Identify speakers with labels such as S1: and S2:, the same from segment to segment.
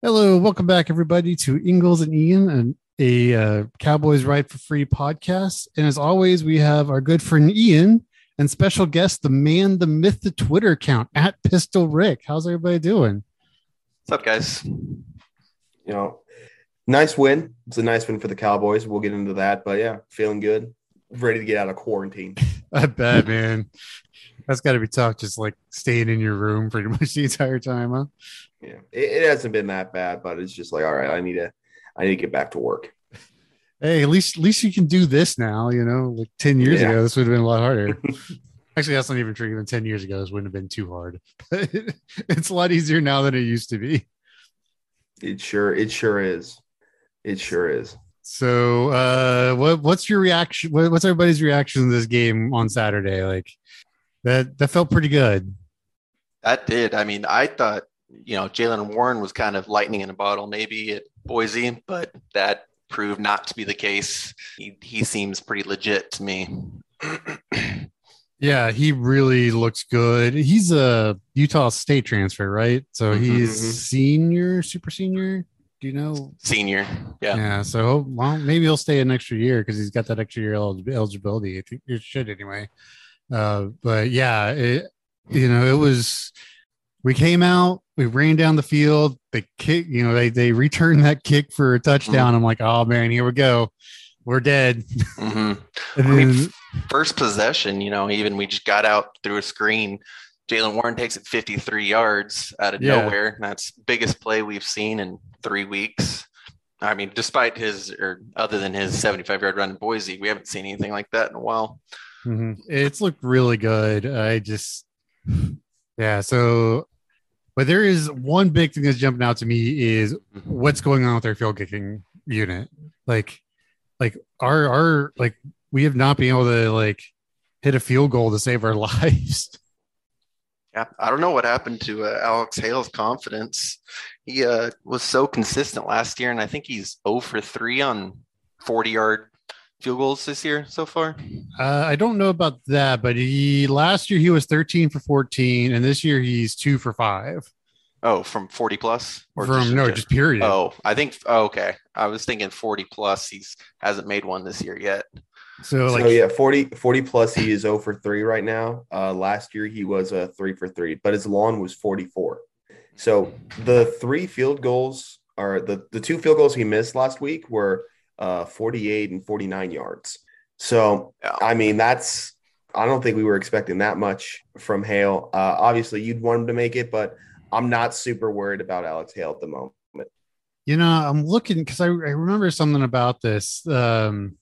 S1: Hello, welcome back, everybody, to Ingles and Ian, and a uh, Cowboys Ride for Free podcast. And as always, we have our good friend Ian and special guest, the man, the myth, the Twitter account at Pistol Rick. How's everybody doing?
S2: What's up, guys?
S3: You know, nice win. It's a nice win for the Cowboys. We'll get into that, but yeah, feeling good. Ready to get out of quarantine.
S1: I bet, man. That's got to be tough, just like staying in your room pretty much the entire time, huh?
S3: Yeah, it, it hasn't been that bad, but it's just like, all right, I need to, I need to get back to work.
S1: Hey, at least at least you can do this now. You know, like ten years
S3: Yeah.
S1: ago, this would have been a lot harder. Actually, that's not even true. Even ten years ago, this wouldn't have been too hard. But it's a lot easier now than it used to be.
S3: It sure, it sure is. It sure is.
S1: So, uh, what what's your reaction? What, what's everybody's reaction to this game on Saturday? Like that that felt pretty good.
S2: That did. I mean, I thought, you know, Jaylen Warren was kind of lightning in a bottle maybe at Boise, but that proved not to be the case. He, he seems pretty legit to me.
S1: Yeah, he really looks good. He's a Utah State transfer, right? So
S2: Mhm.
S1: he's
S3: Mhm.
S1: senior, super senior. Do you know?
S2: Senior. Yeah.
S1: Yeah. So well, maybe he'll stay an extra year because he's got that extra year eligibility. I think it should anyway. Uh, but yeah, it, you know, it was. We came out, we ran down the field. They kick, you know, they they returned that kick for a touchdown. I'm like, oh man, here we go, we're dead.
S2: hmm
S1: And
S2: I mean, First possession, you know, even we just got out through a screen. Jaylen Warren takes it 53 yards out of
S1: Yeah.
S2: nowhere. That's biggest play we've seen in three weeks. I mean, despite his or other than his 75 yard run in Boise, we haven't seen anything like that in a while.
S1: Mhm. It's looked really good. I just, yeah. So, but there is one big thing that's jumping out to me is what's going on with our field kicking unit. Like, like our our like we have not been able to like hit a field goal to save our lives.
S2: Yeah, I don't know what happened to uh, Alex Hale's confidence. He uh, was so consistent last year, and I think he's 0 for 3 on 40 yard field goals this year so far.
S1: Uh, I don't know about that, but he last year he was thirteen for fourteen, and this year he's two for five
S2: Oh, from 40 plus?
S1: from no, just period.
S2: Oh, I think. Oh, okay. I was thinking 40 plus. He's hasn't made one this year yet.
S1: So like
S3: so yeah, 40, 40 plus. He is 0 for 3 right now. Uh, last year he was a 3 for 3, but his lawn was 44. So the three field goals are the, the two field goals he missed last week were uh, 48 and 49 yards. So,
S2: Yeah.
S3: I mean, that's, I don't think we were expecting that much from Hale. Uh, obviously, you'd want him to make it, but I'm not super worried about Alex Hale at the moment.
S1: You know, I'm looking because I, I remember something about this. Um,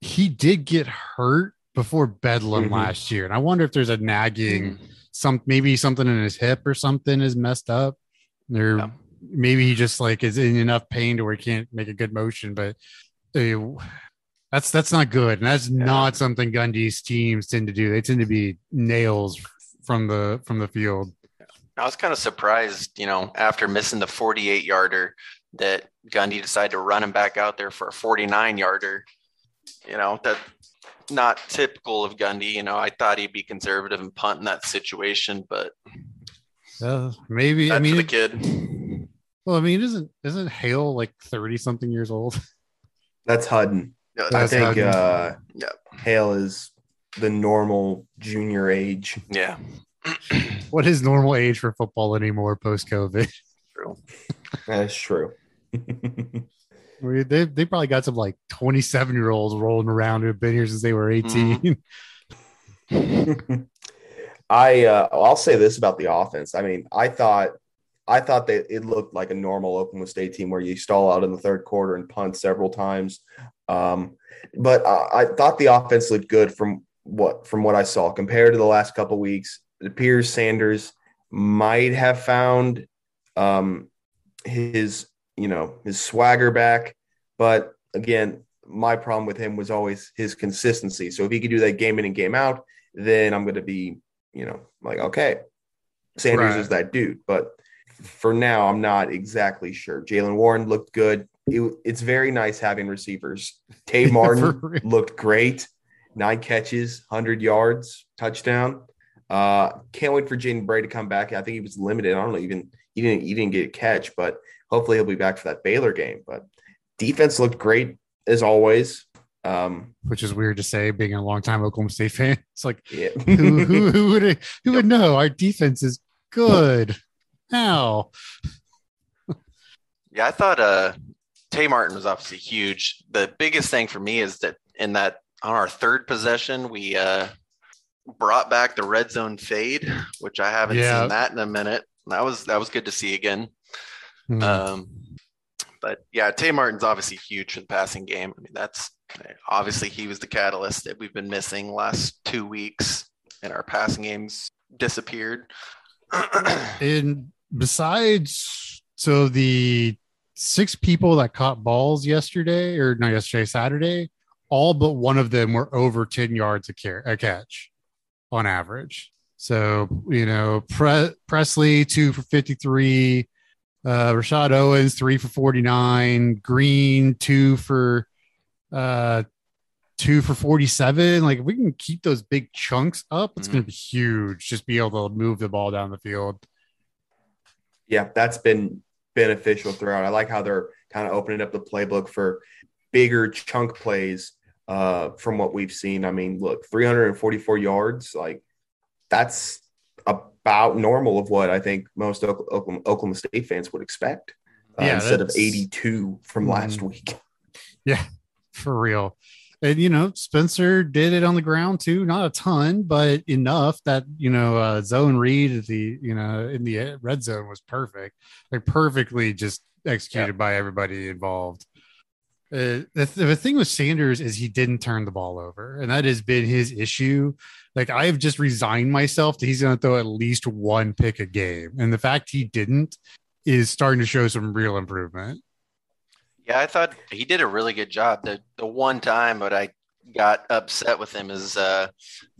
S1: he did get hurt before Bedlam
S3: Mhm.
S1: last year, and I wonder if there's a nagging some maybe something in his hip or something is messed up. Or
S2: Yeah.
S1: Maybe he just like is in enough pain to where he can't make a good motion. But uh, that's that's not good, and that's not something Gundy's teams tend to do. They tend to be nails from the from the field.
S2: I was kind of surprised, you know, after missing the 48 yarder, that Gundy decided to run him back out there for a 49 yarder. You know, that not typical of Gundy. You know, I thought he'd be conservative and punt in that situation, but
S1: Uh, maybe I mean
S2: the kid.
S1: Well, I mean, isn't isn't Hale like thirty something years old?
S3: That's Hutton.
S2: Yeah,
S3: I
S1: That's
S3: think
S1: Hutton.
S3: uh,
S2: Yeah.
S3: Hale is the normal junior age.
S2: yeah,
S1: What is normal age for football anymore post COVID?
S2: true.
S3: That's true.
S1: They they probably got some like twenty seven year olds rolling around who have been here since they were 18
S3: I uh, I'll say this about the offense. I mean, I thought I thought that it looked like a normal Oklahoma State team where you stall out in the third quarter and punt several times. Um, but uh, I thought the offense looked good from what from what I saw compared to the last couple weeks. It appears Sanders might have found um, his you know, his swagger back. But again, my problem with him was always his consistency. So if he could do that game in and game out, then I'm going to be, you know, like, okay, Sanders
S1: Right.
S3: is that dude. But for now, I'm not exactly sure. Jaylen Warren looked good. It- it's very nice having receivers. Tay Martin looked great. Nine catches, 100 yards, touchdown. Uh, can't wait for Jaden Bray to come back. I think he was limited. I don't know, even he didn't he didn't get a catch, but hopefully he'll be back for that Baylor game. But defense looked great as always. Um,
S1: which is weird to say, being a longtime Oklahoma State fan. It's like
S3: yeah.
S1: who who, who would who would know? Our defense is good. How?
S2: Yeah, I thought uh Tay Martin was obviously huge. The biggest thing for me is that in that on our third possession, we uh brought back the red zone fade, which I haven't
S1: Yeah.
S2: seen that in a minute. That was that was good to see again.
S1: Hmm.
S2: Um, but yeah, Tay Martin's obviously huge for the passing game. I mean, that's obviously he was the catalyst that we've been missing last two weeks, and our passing games disappeared.
S1: and besides, so the six people that caught balls yesterday, or not yesterday, Saturday, all but one of them were over 10 yards a, car- a catch on average. So, you know, Pre- Presley, two for 53, uh, Rashad Owens, three for 49, Green, two for, uh, two for 47. Like, if we can keep those big chunks up, it's
S2: Mhm.
S1: going to be huge. Just be able to move the ball down the field.
S3: Yeah, that's been beneficial throughout. I like how they're kind of opening up the playbook for bigger chunk plays uh, from what we've seen. I mean, look, 344 yards, like that's about normal of what I think most Oklahoma, Oklahoma, State fans would expect uh,
S1: Yeah,
S3: instead of 82 from last week.
S1: Yeah, for real. And you know, Spencer did it on the ground too, not a ton, but enough that you know, uh, zone read the you know in the red zone was perfect, like perfectly just executed by everybody involved. Uh, the, the thing with Sanders is he didn't turn the ball over, and that has been his issue. Like I have just resigned myself that he's going to throw at least one pick a game, and the fact he didn't is starting to show some real improvement.
S2: Yeah, I thought he did a really good job. The the one time that I got upset with him is uh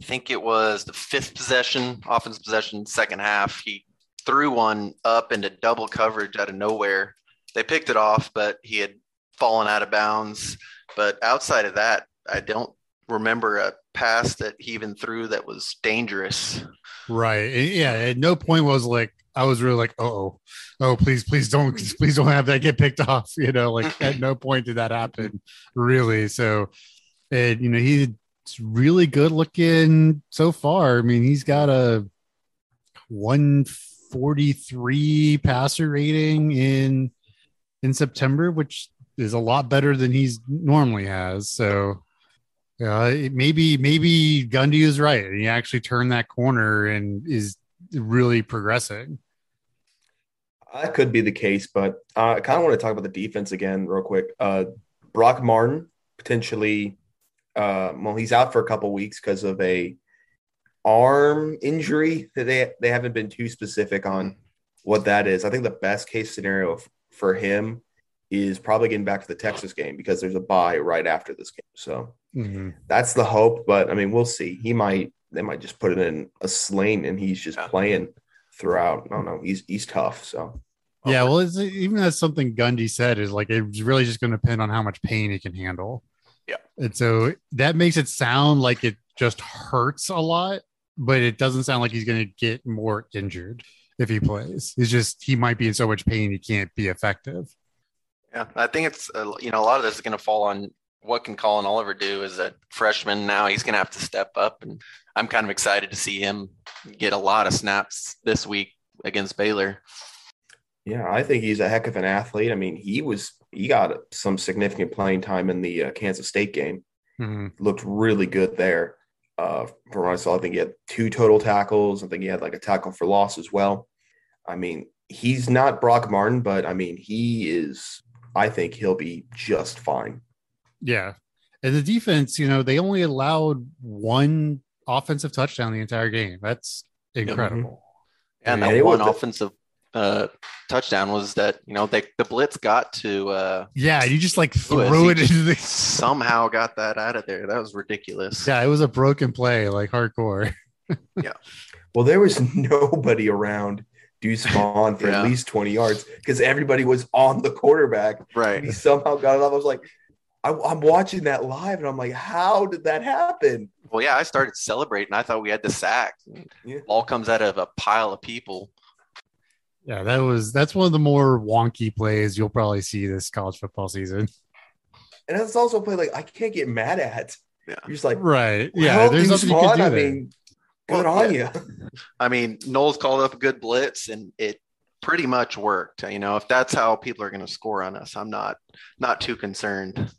S2: I think it was the fifth possession, offense possession, second half. He threw one up into double coverage out of nowhere. They picked it off, but he had fallen out of bounds. But outside of that, I don't remember a pass that he even threw that was dangerous.
S1: Right. Yeah. At no point was like I was really like, oh, oh, please, please don't, please don't have that get picked off. You know, like at no point did that happen, really. So, and you know, he's really good looking so far. I mean, he's got a 143 passer rating in in September, which is a lot better than he's normally has. So, yeah, it- maybe maybe Gundy is right. He actually turned that corner and is really progressing.
S3: That could be the case, but uh, I kind of want to talk about the defense again, real quick. Uh, Brock Martin potentially, uh, well, he's out for a couple weeks because of a arm injury that they they haven't been too specific on what that is. I think the best case scenario f- for him is probably getting back to the Texas game because there's a bye right after this game. So that's the hope, but I mean, we'll see. He might they might just put it in a sling and he's just
S2: Yeah.
S3: playing throughout. I don't know. He's he's tough. So
S1: Yeah, well, it's, even as something Gundy said is like it's really just going to depend on how much pain he can handle.
S2: Yeah.
S1: and so that makes it sound like it just hurts a lot, but it doesn't sound like he's going to get more injured if he plays. It's just he might be in so much pain he can't be effective.
S2: Yeah, I think it's uh, you know a lot of this is going to fall on what can Collin Oliver do as a freshman. Now he's going to have to step up, and I'm kind of excited to see him get a lot of snaps this week against Baylor.
S3: yeah, I think he's a heck of an athlete. I mean, he was he got some significant playing time in the uh, Kansas State game.
S1: Mhm.
S3: Looked really good there. Uh, from what I saw, I think he had two total tackles. I think he had like a tackle for loss as well. I mean, he's not Brock Martin, but I mean, he is. I think he'll be just fine.
S1: Yeah, and the defense, you know, they only allowed one offensive touchdown the entire game. That's incredible.
S2: And
S3: And
S2: that
S3: it
S2: one
S3: was-
S2: offensive uh, touchdown was that you know they the blitz got to uh,
S1: Yeah, you just like
S2: threw
S1: it into the.
S2: somehow got that out of there. That was ridiculous.
S1: Yeah, it was a broken play, like hardcore.
S3: Yeah well, there was nobody around Deuce Vaughn for
S2: Yeah.
S3: at least 20 yards because everybody was on the quarterback.
S2: Right.
S3: He somehow got it off. I was like, I, I'm watching that live and I'm like, how did that happen?
S2: Well, yeah, I started celebrating. I thought we had the sack.
S3: Yeah.
S2: Ball comes out of a pile of people.
S1: Yeah, that was that's one of the more wonky plays you'll probably see this college football season.
S3: And that's also a play like I can't get mad at.
S2: Yeah.
S3: You're just like,
S1: Right. Yeah, there's
S3: Deuce
S1: nothing you can
S3: Vaughn,
S1: do
S3: I
S1: there.
S3: mean, good
S2: Well,
S3: on
S2: yeah.
S3: you.
S2: I mean, Knowles called up a good blitz, and it pretty much worked. You know, if that's how people are going to score on us, I'm not not too concerned.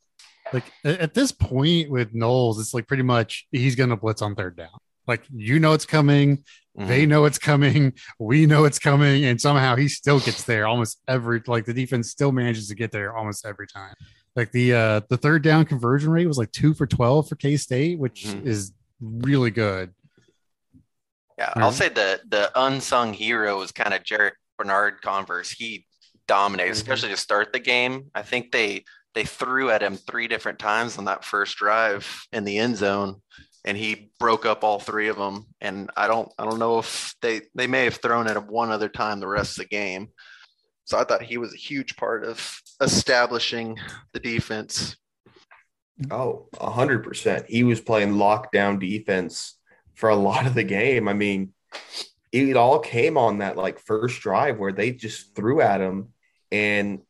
S1: Like at this point with Knowles, it's like pretty much he's gonna blitz on third down. Like you know it's coming,
S2: Mhm.
S1: they know it's coming, we know it's coming, and somehow he still gets there almost every like the defense still manages to get there almost every time. Like the uh the third down conversion rate was like two for twelve for K State, which
S2: Mhm.
S1: is really good.
S2: Yeah. I'll say the the unsung hero is kind of Jared Bernard Converse. He dominated,
S3: Mhm.
S2: especially to start the game. I think they they threw at him three different times on that first drive in the end zone, and he broke up all three of them. And I don't I don't know if they they may have thrown at him one other time the rest of the game. So I thought he was a huge part of establishing the defense.
S3: Oh, a hundred percent. He was playing lockdown defense for a lot of the game. I mean, it all came on that like first drive where they just threw at him, and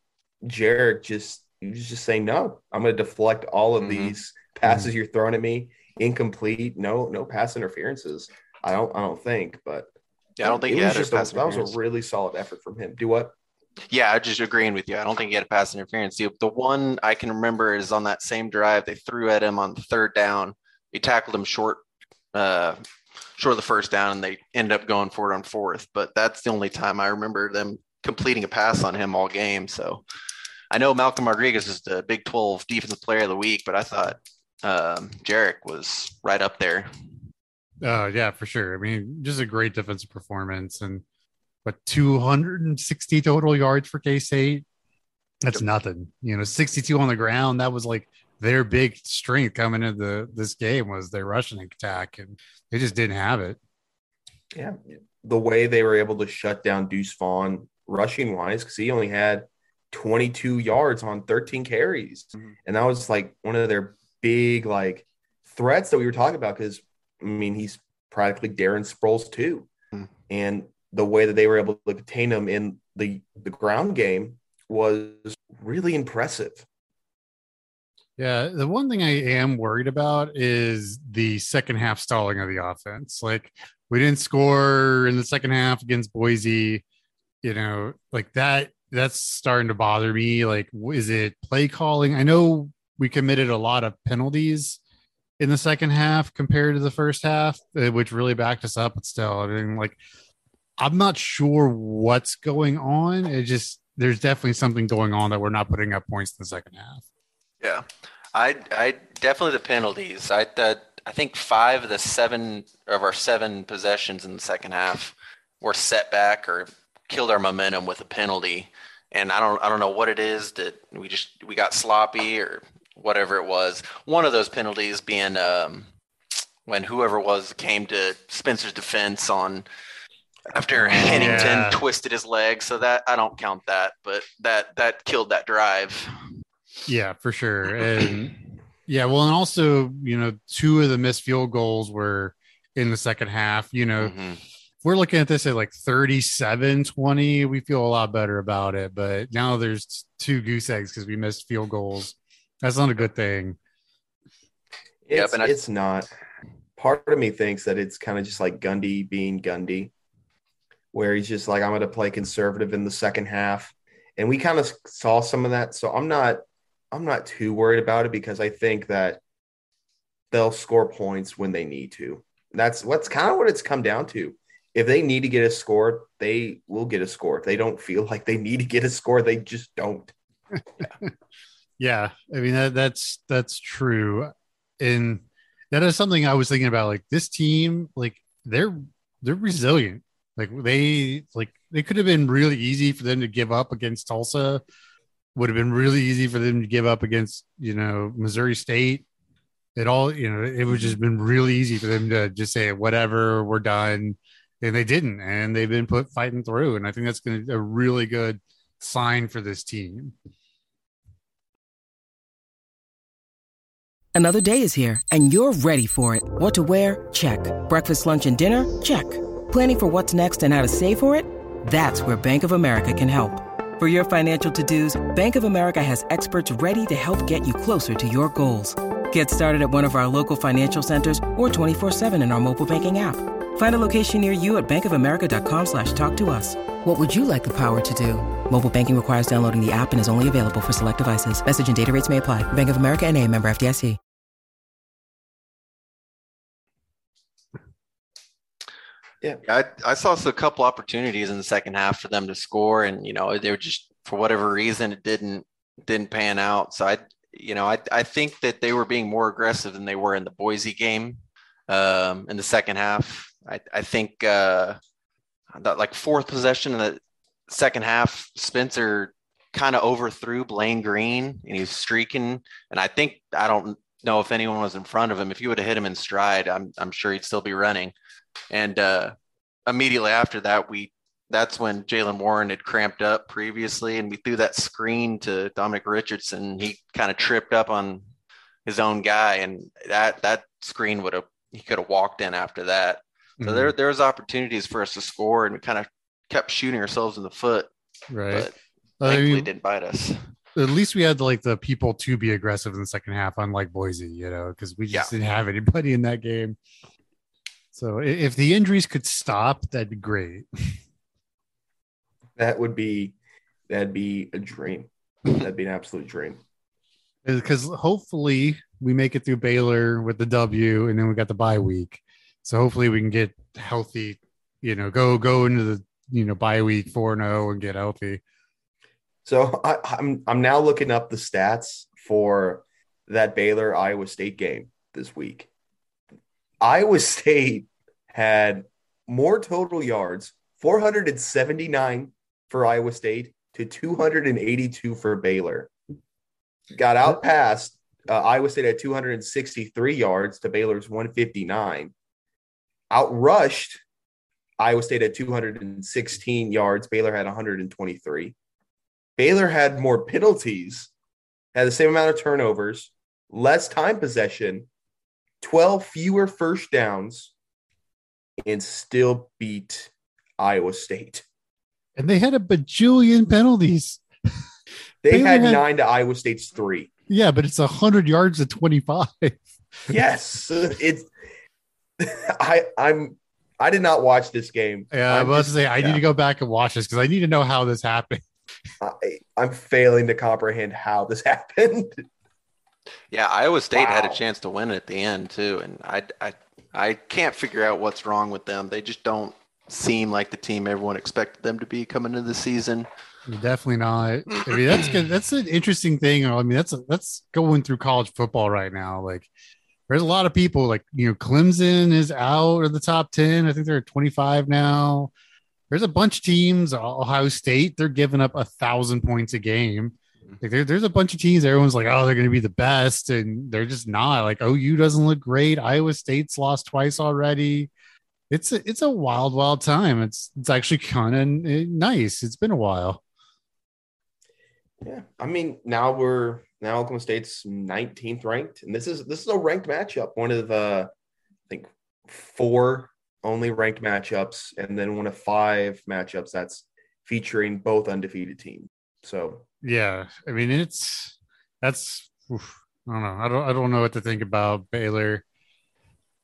S3: Jarrick just was just say "No, I'm going to deflect all of
S2: Mhm.
S3: these passes you're throwing at me, incomplete, no, no pass interferences." I don't, I don't think, but
S2: Yeah, I don't think he had a pass
S3: that was a really solid effort from him. Do what?
S2: Yeah, I'm just agreeing with you. I don't think he had a pass interference. The, the one I can remember is on that same drive. They threw at him on third down. He tackled him short, uh, short of the first down, and they ended up going for it on fourth. But that's the only time I remember them completing a pass on him all game. So I know Malcolm Rodriguez is the Big 12 Defensive Player of the Week, but I thought um, Jarrick was right up there.
S1: Oh yeah, for sure. I mean, just a great defensive performance and but 260 total yards for K State. That's nothing. You know, 62 on the ground. That was like their big strength coming into this game was their rushing attack, and they just didn't have it.
S3: Yeah, the way they were able to shut down Deuce Vaughn rushing wise, because he only had 22 yards on 13 carries,
S2: Mhm.
S3: and that was like one of their big like threats that we were talking about. Because I mean, he's practically Darren Sproles too,
S2: Mhm.
S3: and the way that they were able to contain him in the the ground game was really impressive.
S1: Yeah, the one thing I am worried about is the second half stalling of the offense. Like we didn't score in the second half against Boise, you know, like that that's starting to bother me. Like is it play calling? I know we committed a lot of penalties in the second half compared to the first half, uh, which really backed us up, but still, I mean like I'm not sure what's going on. It just there's definitely something going on that we're not putting up points in the second half.
S2: Yeah, I, I definitely the penalties. I I think five of the seven of our seven possessions in the second half were set back or killed our momentum with a penalty. And I don't I don't know what it is that we just we got sloppy or whatever it was. One of those penalties being um, when whoever was came to Spencer's defense on after Hennington
S1: Yeah.
S2: twisted his leg. So that I don't count that, but that that killed that drive.
S1: Yeah, for sure. And yeah, well, and also, you know, two of the missed field goals were in the second half. You know,
S2: Mhm.
S1: If we're looking at this at like 37 20, we feel a lot better about it. But now there's two goose eggs because we missed field goals. That's not a good thing.
S2: Yep,
S3: It's,
S2: and I-
S3: it's not. Part of me thinks that it's kind of just like Gundy being Gundy, where he's just like, I'm going to play conservative in the second half. And we kind of saw some of that. So I'm not, I'm not too worried about it because I think that they'll score points when they need to. That's what's kind of what it's come down to. If they need to get a score, they will get a score. If they don't feel like they need to get a score, they just don't.
S1: Yeah, I mean that, that's that's true, and that is something I was thinking about. Like this team, like they're they're resilient. Like they like it could have been really easy for them to give up against Tulsa. Would have been really easy for them to give up against you know Missouri State. It all you know it would just been really easy for them to just say whatever we're done, and they didn't, and they've been put fighting through, and I think that's going to be a really good sign for this team.
S4: Another day is here, and you're ready for it. What to wear? Check. Breakfast, lunch, and dinner? Check. Planning for what's next and how to save for it? That's where Bank of America can help. For your financial to-dos, Bank of America has experts ready to help get you closer to your goals. Get started at one of our local financial centers or 24-7 in our mobile banking app. Find a location near you at bankofamerica.com slash talk to us. What would you like the power to do? Mobile banking requires downloading the app and is only available for select devices. Message and data rates may apply. Bank of America and a member FDIC.
S2: Yeah, I, I saw a couple opportunities in the second half for them to score, and you know they were just for whatever reason it didn't didn't pan out. So I, you know, I I think that they were being more aggressive than they were in the Boise game um, in the second half. I I think uh, that like fourth possession in the second half, Spencer kind of overthrew Blaine Green and he was streaking. And I think I don't know if anyone was in front of him. If you would have hit him in stride, I'm I'm sure he'd still be running. And uh, immediately after that, we that's when Jaylen Warren had cramped up previously, and we threw that screen to Dominic Richardson. He kind of tripped up on his own guy, and that that screen would have he could have walked in after that. So
S1: Mhm.
S2: there there was opportunities for us to score, and we kind of kept shooting ourselves in the foot,
S1: right.
S2: but
S1: I
S2: thankfully
S1: mean,
S2: it didn't bite us.
S1: at least we had like the people to be aggressive in the second half, unlike Boise, you know, because we just
S2: Yeah.
S1: didn't have anybody in that game. So if the injuries could stop, that'd be great.
S3: That would be that'd be a dream. That'd be an absolute dream.
S1: Because hopefully we make it through Baylor with the W, and then we got the bye week. So hopefully we can get healthy. You know, go go into the you know bye week four zero and and get healthy.
S3: So I, I'm I'm now looking up the stats for that Baylor Iowa State game this week. Iowa State had more total yards, 479 for Iowa State to 282 for Baylor. Got out past uh, Iowa State at 263 yards to Baylor's 159. Outrushed Iowa State at 216 yards. Baylor had 123. Baylor had more penalties, had the same amount of turnovers, less time possession, 12 fewer first downs, and still beat Iowa State.
S1: And they had a bajillion penalties.
S3: They had
S1: had-
S3: nine to Iowa State's three.
S1: Yeah, but it's a hundred yards to twenty five.
S3: Yes, it's. I I'm. I did not watch this game.
S1: Yeah, I'm
S3: I'm
S1: about
S3: just-
S1: to say I
S3: yeah.
S1: need to go back and watch this because I need to know how this happened.
S3: I, I'm failing to comprehend how this happened.
S2: Yeah, Iowa State had a chance to win at the end too, and I I I can't figure out what's wrong with them. They just don't seem like the team everyone expected them to be coming into the season.
S1: Definitely not. I mean, that's good. That's an interesting thing. I mean, that's that's going through college football right now. Like, there's a lot of people like you know, Clemson is out of the top ten. I think they're at 25 now. There's a bunch of teams. Ohio State, they're giving up a thousand points a game. Like there, there's a bunch of teams. Everyone's like, oh, they're going to be the best, and they're just not. Like OU doesn't look great. Iowa State's lost twice already. It's a, it's a wild, wild time. It's it's actually kind of eh, nice. It's been a while.
S3: Yeah, I mean now we're now Oklahoma State's 19th ranked, and this is this is a ranked matchup. One of the I think four only ranked matchups, and then one of five matchups that's featuring both undefeated teams. So
S1: Yeah, I mean it's that's oof, I don't know. I don't I don't know what to think about Baylor.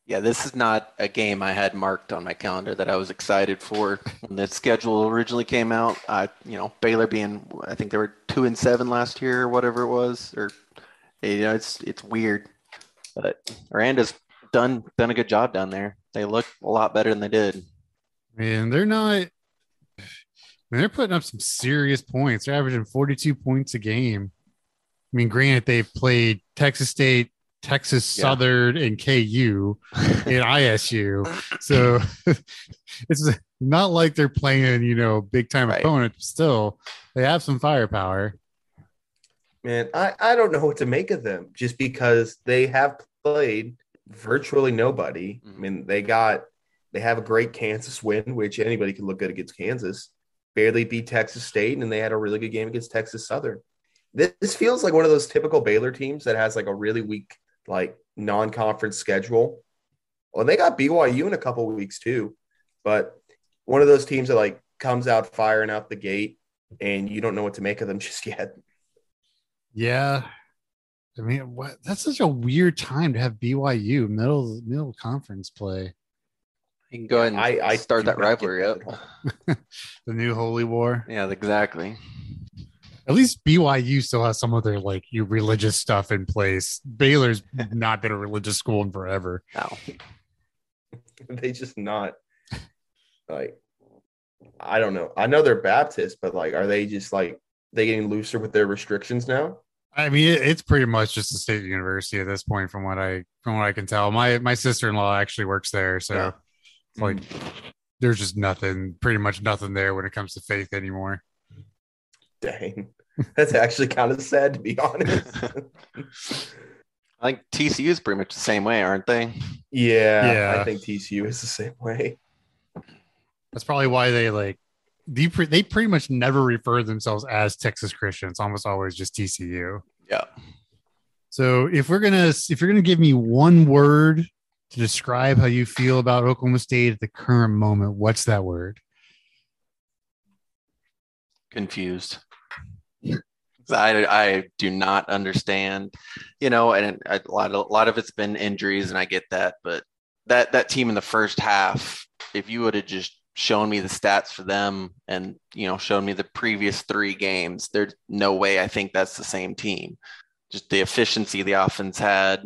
S2: Yeah, this is not a game I had marked on my calendar that I was excited for when the schedule originally came out. I, you know, Baylor being, I think they were two and seven last year or whatever it was, or you know, it's it's weird. But Miranda's done done a good job down there. They look a lot better than they did.
S1: Man, they're not. I mean, they're putting up some serious points. They're averaging 42 points a game. I mean, granted, they've played Texas State, Texas
S2: Yeah.
S1: Southern and KU in ISU. So it's not like they're playing, you know, big time
S2: Right.
S1: opponent. Still, they have some firepower.
S3: Man, I, I don't know what to make of them just because they have played virtually nobody. I mm. mean, they got they have a great Kansas win, which anybody can look good against Kansas. Barely beat Texas State, and they had a really good game against Texas Southern. This, this feels like one of those typical Baylor teams that has like a really weak like non-conference schedule. Well, they got BYU in a couple weeks too, but one of those teams that like comes out firing out the gate, and you don't know what to make of them just yet.
S1: Yeah. I mean, what that's such a weird time to have BYU middle middle conference play.
S2: You can go ahead and
S3: I- I
S2: start that rivalry
S3: that
S2: up.
S1: The new holy war.
S2: Yeah, exactly.
S1: At least BYU still has some of their like you religious stuff in place. Baylor's not been a religious school in forever.
S2: No.
S3: they just not like I don't know. I know they're Baptist, but like, are they just like they getting looser with their restrictions now?
S1: I mean, it, it's pretty much just a state university at this point, from what I from what I can tell. My my sister in law actually works there, so
S3: Yeah.
S1: it's like there's just nothing, pretty much nothing there when it comes to faith anymore.
S3: Dang, that's actually kind of sad to be honest.
S2: I think TCU is pretty much the same way, aren't they?
S3: yeah,
S1: Yeah.
S3: I think TCU is the same way.
S1: That's probably why they like they, pre- they pretty much never refer themselves as Texas Christian. It's almost always just TCU.
S2: Yeah.
S1: So if we're gonna if you're gonna give me one word to describe how you feel about Oklahoma State at the current moment, what's that word?
S2: Confused. I, I do not understand, you know, and a lot of, a lot of it's been injuries, and I get that, but that that team in the first half, if you would have just shown me the stats for them and you know shown me the previous three games, there's no way I think that's the same team. Just the efficiency the offense had,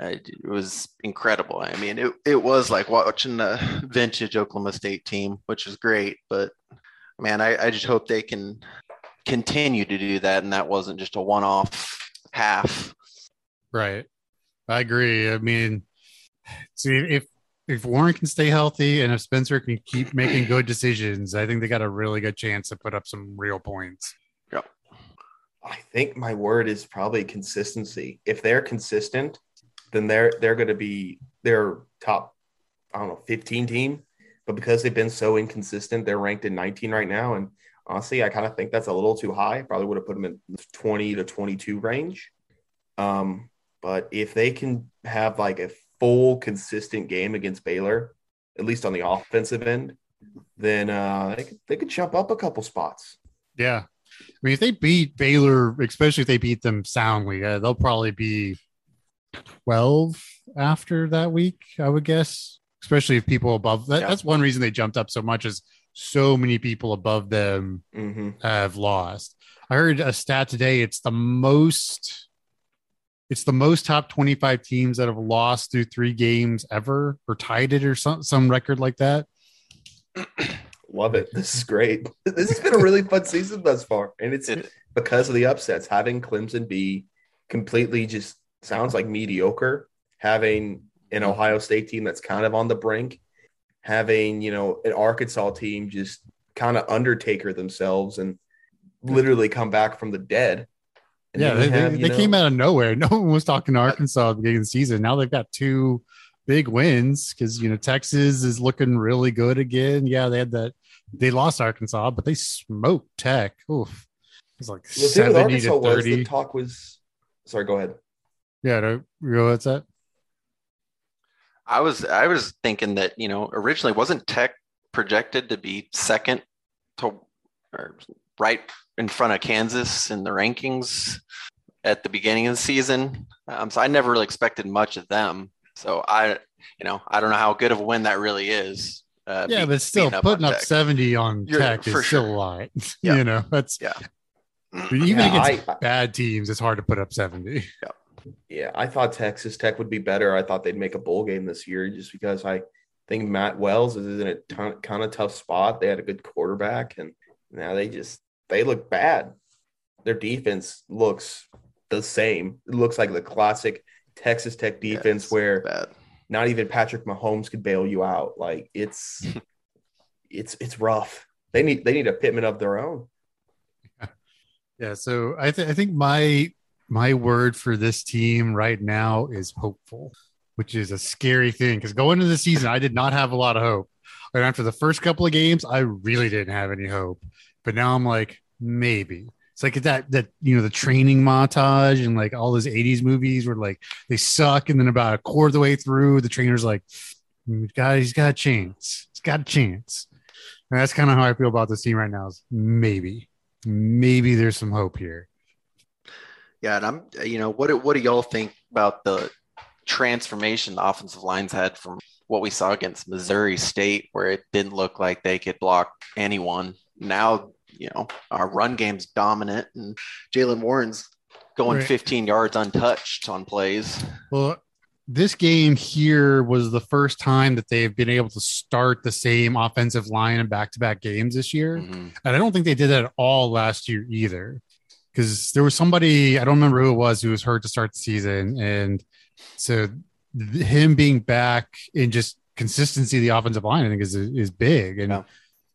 S2: uh, it was incredible. I mean, it it was like watching a vintage Oklahoma State team, which is great, but man, I, I just hope they can continue to do that and that wasn't just a one-off half
S1: Right. I agree. I mean, see if if Warren can stay healthy and if Spencer can keep making good decisions, I think they got a really good chance to put up some real points.
S3: Yeah, I think my word is probably consistency. If they're consistent, then they're they're going to be their top, I don't know, 15 team. But because they've been so inconsistent, they're ranked in 19 right now. And honestly, I kind of think that's a little too high. Probably would have put them in the 20 to 22 range. Um, but if they can have like a full consistent game against Baylor, at least on the offensive end, then uh, they could, they could jump up a couple spots.
S1: Yeah. I mean, if they beat Baylor, especially if they beat them soundly, uh, they'll probably be 12 after that week, I would guess, especially if people above that.
S2: Yeah.
S1: That's one reason they jumped up so much is so many people above them
S3: hmm
S1: have lost. I heard a stat today. It's the most. It's the most top 25 teams that have lost through three games ever or tied it or some, some record like that.
S3: Love it. This is great. This has been a really fun season thus far. And it's because of the upsets. Having Clemson be completely just sounds like mediocre, having an Ohio State team that's kind of on the brink, having, you know, an Arkansas team just kind of undertaker themselves and literally come back from the dead. And
S1: yeah, they,
S3: have,
S1: they
S3: know-
S1: came out of nowhere. No one was talking to Arkansas at the beginning of the season. Now they've got two big wins because you know Texas is looking really good again. Yeah, they had that. They lost Arkansas, but they smoked Tech. Oof, it's like
S3: The
S1: seventy to
S3: was
S1: thirty.
S3: the talk was sorry, go ahead.
S1: yeah, no, what's that?
S2: I was i was thinking that you know originally wasn't tech projected to be second to or right in front of kansas in the rankings at the beginning of the season um, so i never really expected much of them so i you know i don't know how good of a win that really is uh,
S1: Yeah,
S2: be-
S1: but still
S2: beating
S1: putting
S2: on
S1: up
S2: Tech.
S1: seventy on
S2: You're-
S1: Tech is
S2: for
S1: still
S2: sure.
S1: a lot.
S2: Yeah.
S1: you know, that's
S2: Yeah.
S1: I even
S3: Yeah,
S1: against
S3: I-
S1: bad teams, it's hard to put up seventy.
S3: Yeah, I thought Texas Tech would be better. I thought they'd make a bowl game this year just because I think Matt Wells is in a ton, kind of tough spot. They had a good quarterback, and now they just they look bad. Their defense looks the same. It looks like the classic Texas Tech defense
S5: Yes,
S3: where
S5: bad.
S3: not even Patrick Mahomes could bail you out. Like it's it's it's rough. They need they need a Pittman of their own.
S1: Yeah, so I, th- I think my my word for this team right now is hopeful, which is a scary thing because going into the season, I did not have a lot of hope. And after the first couple of games, I really didn't have any hope. But now I'm like, maybe. It's like that that you know the training montage and like all those 80s movies where like they suck, and then about a quarter of the way through, the trainer's like, mm, "He's got he's got a chance. He's got a chance. And that's kind of how I feel about this team right now. Is maybe, maybe there's some hope here.
S5: Yeah, and I'm you know what do, what do y'all think about the transformation the offensive lines had from what we saw against Missouri State, where it didn't look like they could block anyone. Now, you know, our run game's dominant, and Jaylen Warren's going
S1: Right.
S5: 15 yards untouched on plays.
S1: Well, this game here was the first time that they've been able to start the same offensive line in back-to-back games this year,
S5: Mhm.
S1: and I don't think they did that at all last year either. Because there was somebody I don't remember who it was who was hurt to start the season, and so him being back in just consistency of the offensive line, I think is is big, and
S5: Yeah.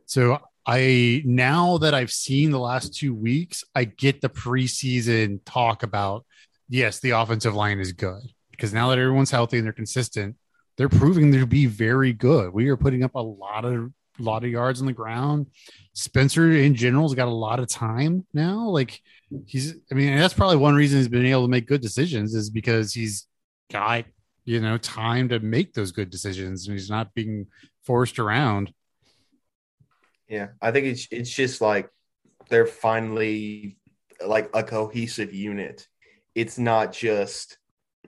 S1: so I now that I've seen the last two weeks, I get the preseason talk about yes, the offensive line is good because now that everyone's healthy and they're consistent, they're proving to be very good. We are putting up a lot of lot of yards on the ground. Spencer in general's got a lot of time now. Like he's I mean, that's probably one reason he's been able to make good decisions is because he's got you know time to make those good decisions and he's not being forced around.
S3: Yeah, I think it's it's just like they're finally like a cohesive unit. It's not just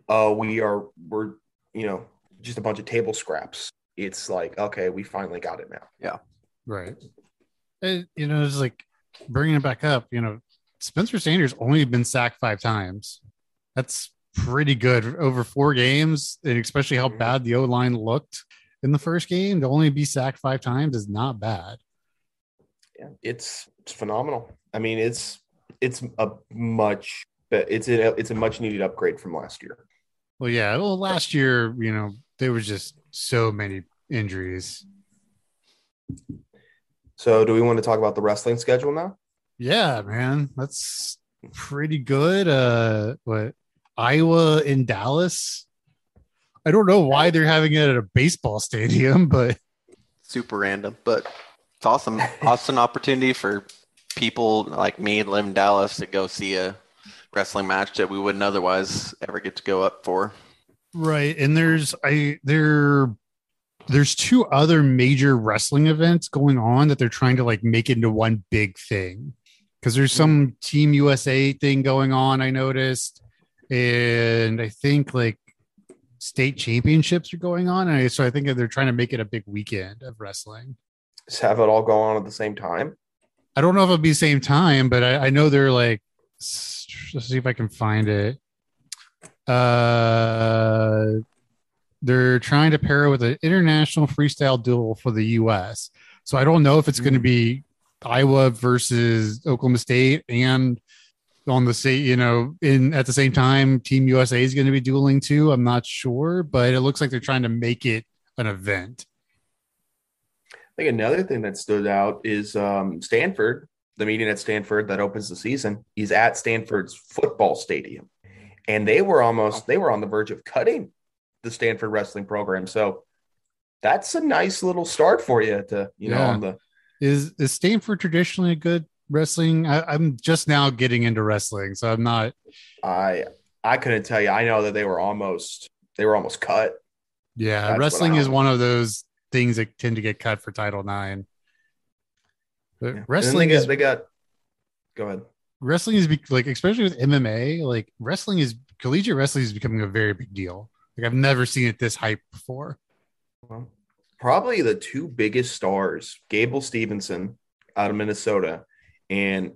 S3: oh we are we're you know just a bunch of table scraps. It's like okay, we finally got it now. Yeah.
S1: Right. And, you know, it's like bringing it back up, you know, Spencer Sanders only been sacked five times. That's pretty good over four games, and especially how
S3: Mhm.
S1: bad the O line looked in the first game. To only be sacked five times is not bad.
S3: Yeah, it's it's phenomenal. I mean, it's it's a much but it's a it's a much needed upgrade from last year.
S1: Well, yeah. Well, last year, you know, there was just so many injuries.
S3: So, do we want to talk about the wrestling schedule now?
S1: Yeah, man, that's pretty good. Uh, what Iowa in Dallas? I don't know why they're having it at a baseball stadium, but
S5: Super random, but it's awesome. awesome opportunity for people like me that live in Dallas to go see a wrestling match that we wouldn't otherwise ever get to go up for.
S1: Right. And there's I there there's two other major wrestling events going on that they're trying to like make into one big thing. Because there's some mm. Team USA thing going on, I noticed, and I think like state championships are going on, and I, so I think they're trying to make it a big weekend of wrestling.
S3: Just have it all go on at the same time.
S1: I don't know if it'll be the same time, but I, I know they're like. Let's see if I can find it. Uh, they're trying to pair it with an international freestyle duel for the U.S. So I don't know if it's going to be Iowa versus Oklahoma State and on the state, you know, in at the same time, Team USA is going to be dueling too. I'm not sure, but it looks like they're trying to make it an event.
S3: I think another thing that stood out is um, Stanford, the meeting at Stanford that opens the season. He's at Stanford's football stadium, and they were almost they were on the verge of cutting the Stanford wrestling program. So that's a nice little start for you to you know
S1: Yeah.
S3: on the
S1: Is is Stanford traditionally a good wrestling? I, I'm just now getting into wrestling, so I'm not.
S3: I I couldn't tell you. I know that they were almost they were almost cut.
S1: Yeah,
S3: That's
S1: wrestling is one of those things that tend to get cut for Title IX. But
S3: Yeah.
S1: Wrestling
S3: they got,
S1: is
S3: they got go ahead.
S1: Wrestling is be, like especially with MMA, like wrestling is collegiate wrestling is becoming a very big deal. Like I've never seen it this hype before.
S3: Well, probably the two biggest stars, Gable Stevenson out of Minnesota and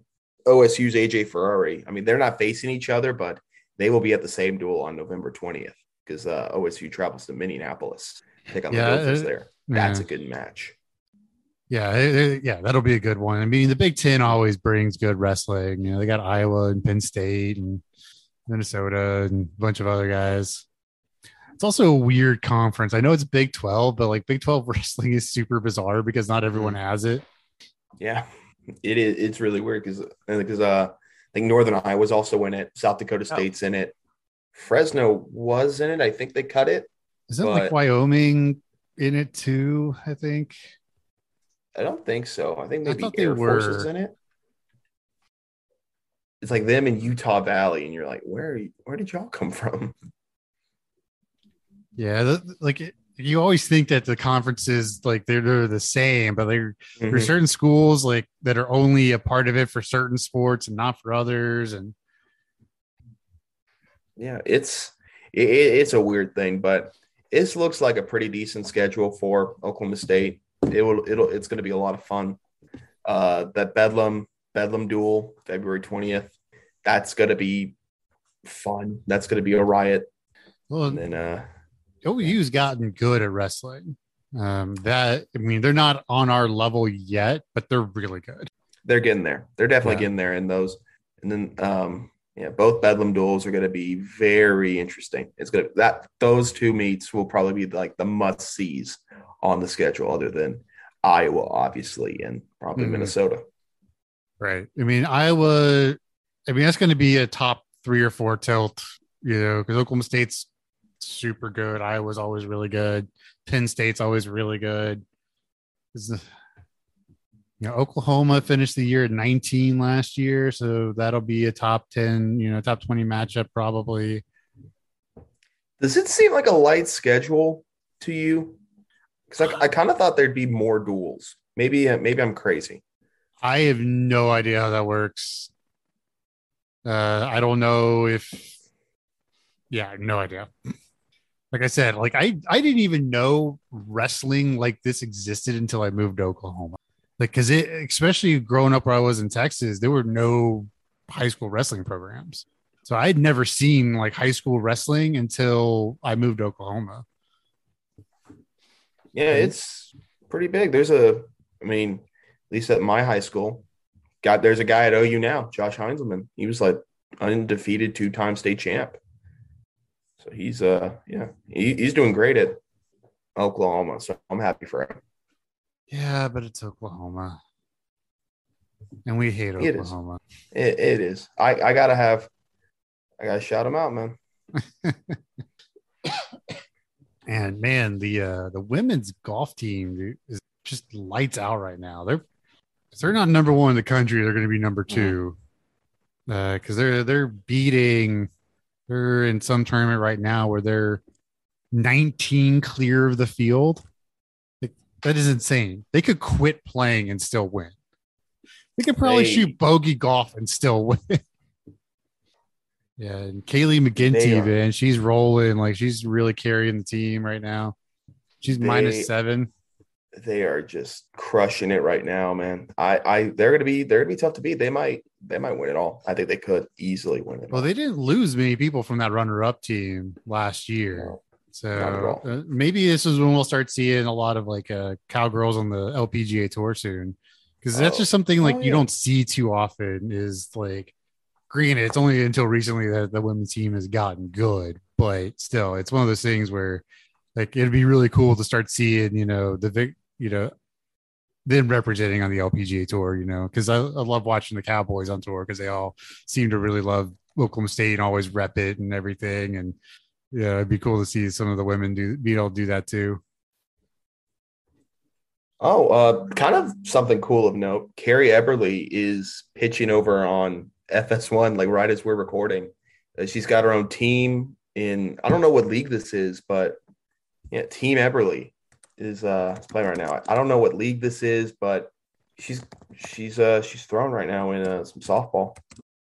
S3: OSU's AJ Ferrari. I mean, they're not facing each other, but they will be at the same duel on November 20th because uh, OSU travels to Minneapolis. Take on
S1: Yeah,
S3: the Gophers
S1: uh,
S3: there. That's
S1: yeah.
S3: a good match.
S1: Yeah, it- it- yeah, that'll be a good one. I mean, the Big Ten always brings good wrestling. You know, they got Iowa and Penn State, and Minnesota, and a bunch of other guys. It's also a weird conference. I know it's Big 12, but like Big 12 wrestling is super bizarre because not everyone has it.
S3: Yeah, it is. It's really weird because because uh, I think Northern Iowa's also in it. South Dakota State's in it. Fresno was in it. I think they cut it.
S1: Isn't like Wyoming in it too? I think.
S3: I don't think so. I think maybe
S1: they
S3: Air Force
S1: were.
S3: is in it. It's like them in Utah Valley, and you're like, where are you, where did y'all come from?
S1: Yeah, the, like it, you always think that the conferences like they're, they're the same, but there
S3: Mhm.
S1: there's certain schools like that are only a part of it for certain sports and not for others. And
S3: Yeah, it's it, it- it's a weird thing, but this looks like a pretty decent schedule for Oklahoma State. It will it'll it's going to be a lot of fun. Uh, that Bedlam Bedlam duel February twentieth. That's going to be fun. That's going to be a riot.
S1: well,
S3: And then uh,
S1: OU's gotten good at wrestling. Um, that I mean, they're not on our level yet, but they're really good.
S3: they're getting there. They're definitely
S1: Yeah.
S3: getting there in those. And then um yeah, both Bedlam duels are going to be very interesting. It's going to that those two meets will probably be like the must sees on the schedule, other than Iowa, obviously, and probably
S1: Mhm.
S3: Minnesota.
S1: Right. I mean, Iowa. I mean, that's going to be a top three or four tilt. You know, because Oklahoma State's super good. Iowa's always really good. Penn State's always really good. Is the- You know, Oklahoma finished the year at 19 last year, so that'll be a top 10, you know, top 20 matchup probably.
S3: Does it seem like a light schedule to you? Because I, I kind of thought there'd be more duels. Maybe uh, maybe I'm crazy.
S1: I have no idea how that works. Uh, I don't know if, yeah, no idea. Like I said, like I, I didn't even know wrestling like this existed until I moved to Oklahoma. Like, cause it, especially growing up where I was in Texas, there were no high school wrestling programs. So I'd never seen like high school wrestling until I moved to Oklahoma.
S3: Yeah, it's pretty big. There's a, I mean, at least at my high school, got there's a guy at OU now, Josh Heinselman. He was like undefeated two time state champ. So he's uh yeah, he, he's doing great at Oklahoma. So I'm happy for him.
S1: Yeah, but it's Oklahoma. And we hate
S3: It is.
S1: Oklahoma.
S3: It, it is. I I gotta have, I gotta shout him out, man.
S1: And man, the uh the women's golf team dude, is just lights out right now. They're they're not number one in the country, they're going to be number two. Uh, because they're they're beating. They're in some tournament right now where they're 19 clear of the field. Like, that is insane. They could quit playing and still win. They could probably
S3: They-
S1: shoot bogey golf and still win. Yeah, and Kaylee McGinty,
S3: are-
S1: man, she's rolling. Like she's really carrying the team right now. She's
S3: They-
S1: minus seven.
S3: They are just crushing it right now, man. I I they're gonna be they're gonna be tough to beat. They might they might win it all. I think they could easily win it.
S1: Well,
S3: all.
S1: they didn't lose many people from that runner-up team last year.
S3: No,
S1: So uh, maybe this is when we'll start seeing a lot of like uh, cowgirls on the LPGA tour soon, because that's
S3: Oh.
S1: just something like
S3: Oh,
S1: you
S3: yeah.
S1: don't see too often. Is like, granted, it's only until recently that the women's team has gotten good, but still, it's one of those things where like it'd be really cool to start seeing, you know, the vic, you know, them representing on the LPGA tour, you know, because I, I love watching the Cowboys on tour because they all seem to really love Oklahoma State and always rep it and everything. And yeah, it'd be cool to see some of the women do be able to do that too.
S3: Oh, uh, kind of something cool of note. Carrie Eberle is pitching over on FS1, like right as we're recording. Uh, she's got her own team in, I don't know what league this is, but yeah, Team Eberle is uh playing right now. I don't know what league this is, but she's she's uh she's thrown right now in uh, some softball,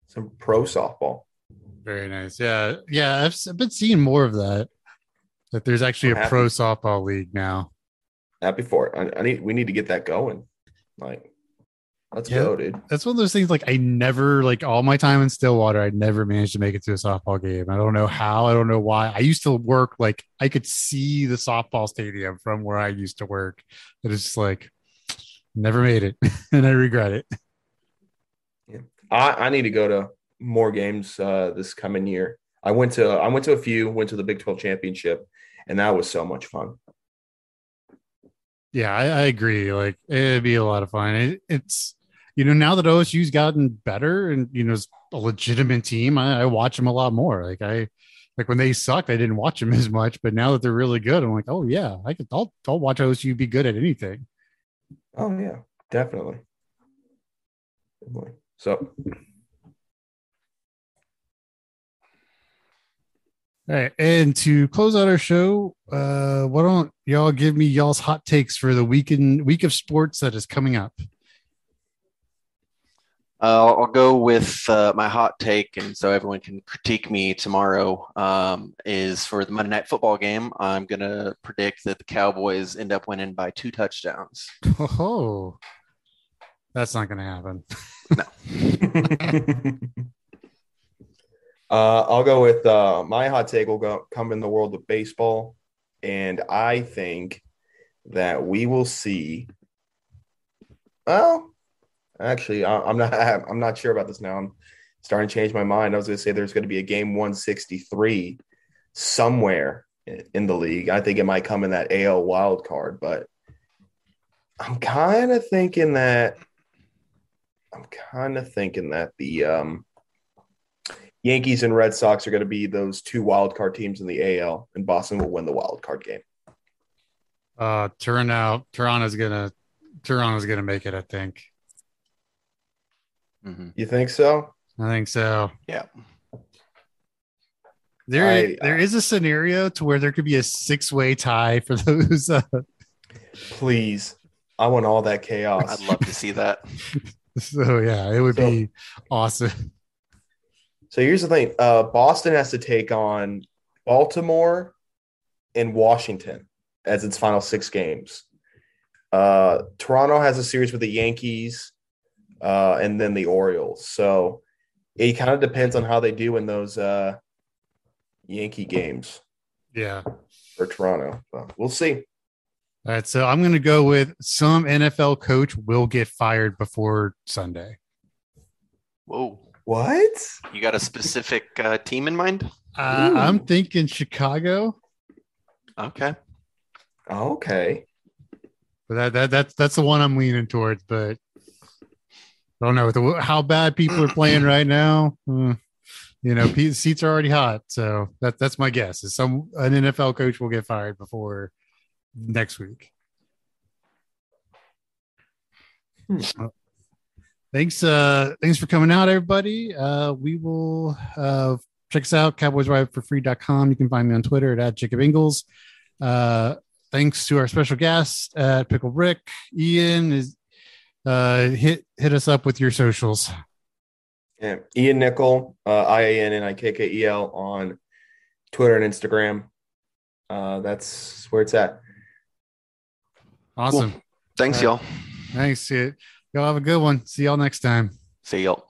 S3: some pro softball.
S1: Very nice. Yeah, yeah. I've, I've been seeing more of that. That there's actually
S3: I'm
S1: a
S3: happy.
S1: pro softball league now.
S3: Happy for it. I, I need we need to get that going. Like, let's
S1: Yeah.
S3: go, dude.
S1: That's one of those things. Like I never, like all my time in Stillwater, I never managed to make it to a softball game. I don't know how. I don't know why. I used to work like I could see the softball stadium from where I used to work. But it's just like never made it, and I regret it.
S3: I, I need to go to more games uh, this coming year. I went to I went to a few, went to the Big 12 championship, and that was so much fun.
S1: Yeah, I, I agree. Like it'd be a lot of fun. It, it's you know now that OSU's gotten better and you know it's a legitimate team, I, I watch them a lot more. Like I like when they sucked, I didn't watch them as much, but now that they're really good, I'm like, oh yeah, I could. I'll I'll watch OSU be good at anything.
S3: Oh yeah, definitely. definitely. So
S1: All right, and to close out our show, uh, why don't y'all give me y'all's hot takes for the weekend week of sports that is coming up?
S5: Uh, I'll go with uh, my hot take, and so everyone can critique me tomorrow. Um, is for the Monday Night Football game. I'm gonna predict that the Cowboys end up winning by two touchdowns.
S1: Oh, that's not going to happen.
S3: uh, I'll go with uh, my hot take will go come in the world of baseball, and I think that we will see. Well, actually, I, I'm not. I'm not sure about this now. I'm starting to change my mind. I was going to say there's going to be a game 163 somewhere in- the league. I think it might come in that AL wild card, but I'm kind of thinking that. I'm kind of thinking that the um, Yankees and Red Sox are going to be those two wild card teams in the AL, and Boston will win the wild card game.
S1: Uh, turn out Toronto's gonna Toronto's gonna make it. I think.
S5: Mhm.
S3: You think so?
S1: I think so.
S5: Yeah.
S1: There,
S3: I-
S1: there is a scenario to where there could be a six-way tie for those. Uh,
S3: Please, I want all that chaos.
S5: I'd love to see that.
S1: so yeah, it would
S3: So-
S1: be awesome.
S3: So here's the thing: uh, Boston has to take on Baltimore and Washington as its final six games. Uh, Toronto has a series with the Yankees uh, and then the Orioles. So it kind of depends on how they do in those uh, Yankee games
S1: Yeah.
S3: for Toronto. So we'll see.
S1: All right, so I'm going to go with some NFL coach will get fired before Sunday.
S5: Whoa.
S3: What?
S5: You got a specific uh, team in mind?
S1: Uh, I'm thinking Chicago,
S5: Okay.
S3: Okay.
S1: but that, that that's that's the one I'm leaning towards. But I don't know the, how bad people are playing right now. hmm, you know, seats are already hot, so that that's my guess. Is some an NFL coach will get fired before next week. Uh, Thanks, uh, thanks for coming out, everybody. Uh, we will uh, check us out, cowboysrideforfree.com. You can find me on Twitter at, at Jacob Ingles. Uh, thanks to our special guest at Pickle Brick. Ian is uh, hit hit us up with your socials.
S3: Yeah. Ian Nikkel, uh, I A N N I K K E L on Twitter and Instagram. Uh, that's where it's at.
S1: Awesome.
S5: Thanks,
S1: All
S5: y'all.
S1: Thanks. Y'all have a good one. See y'all next time.
S5: See y'all.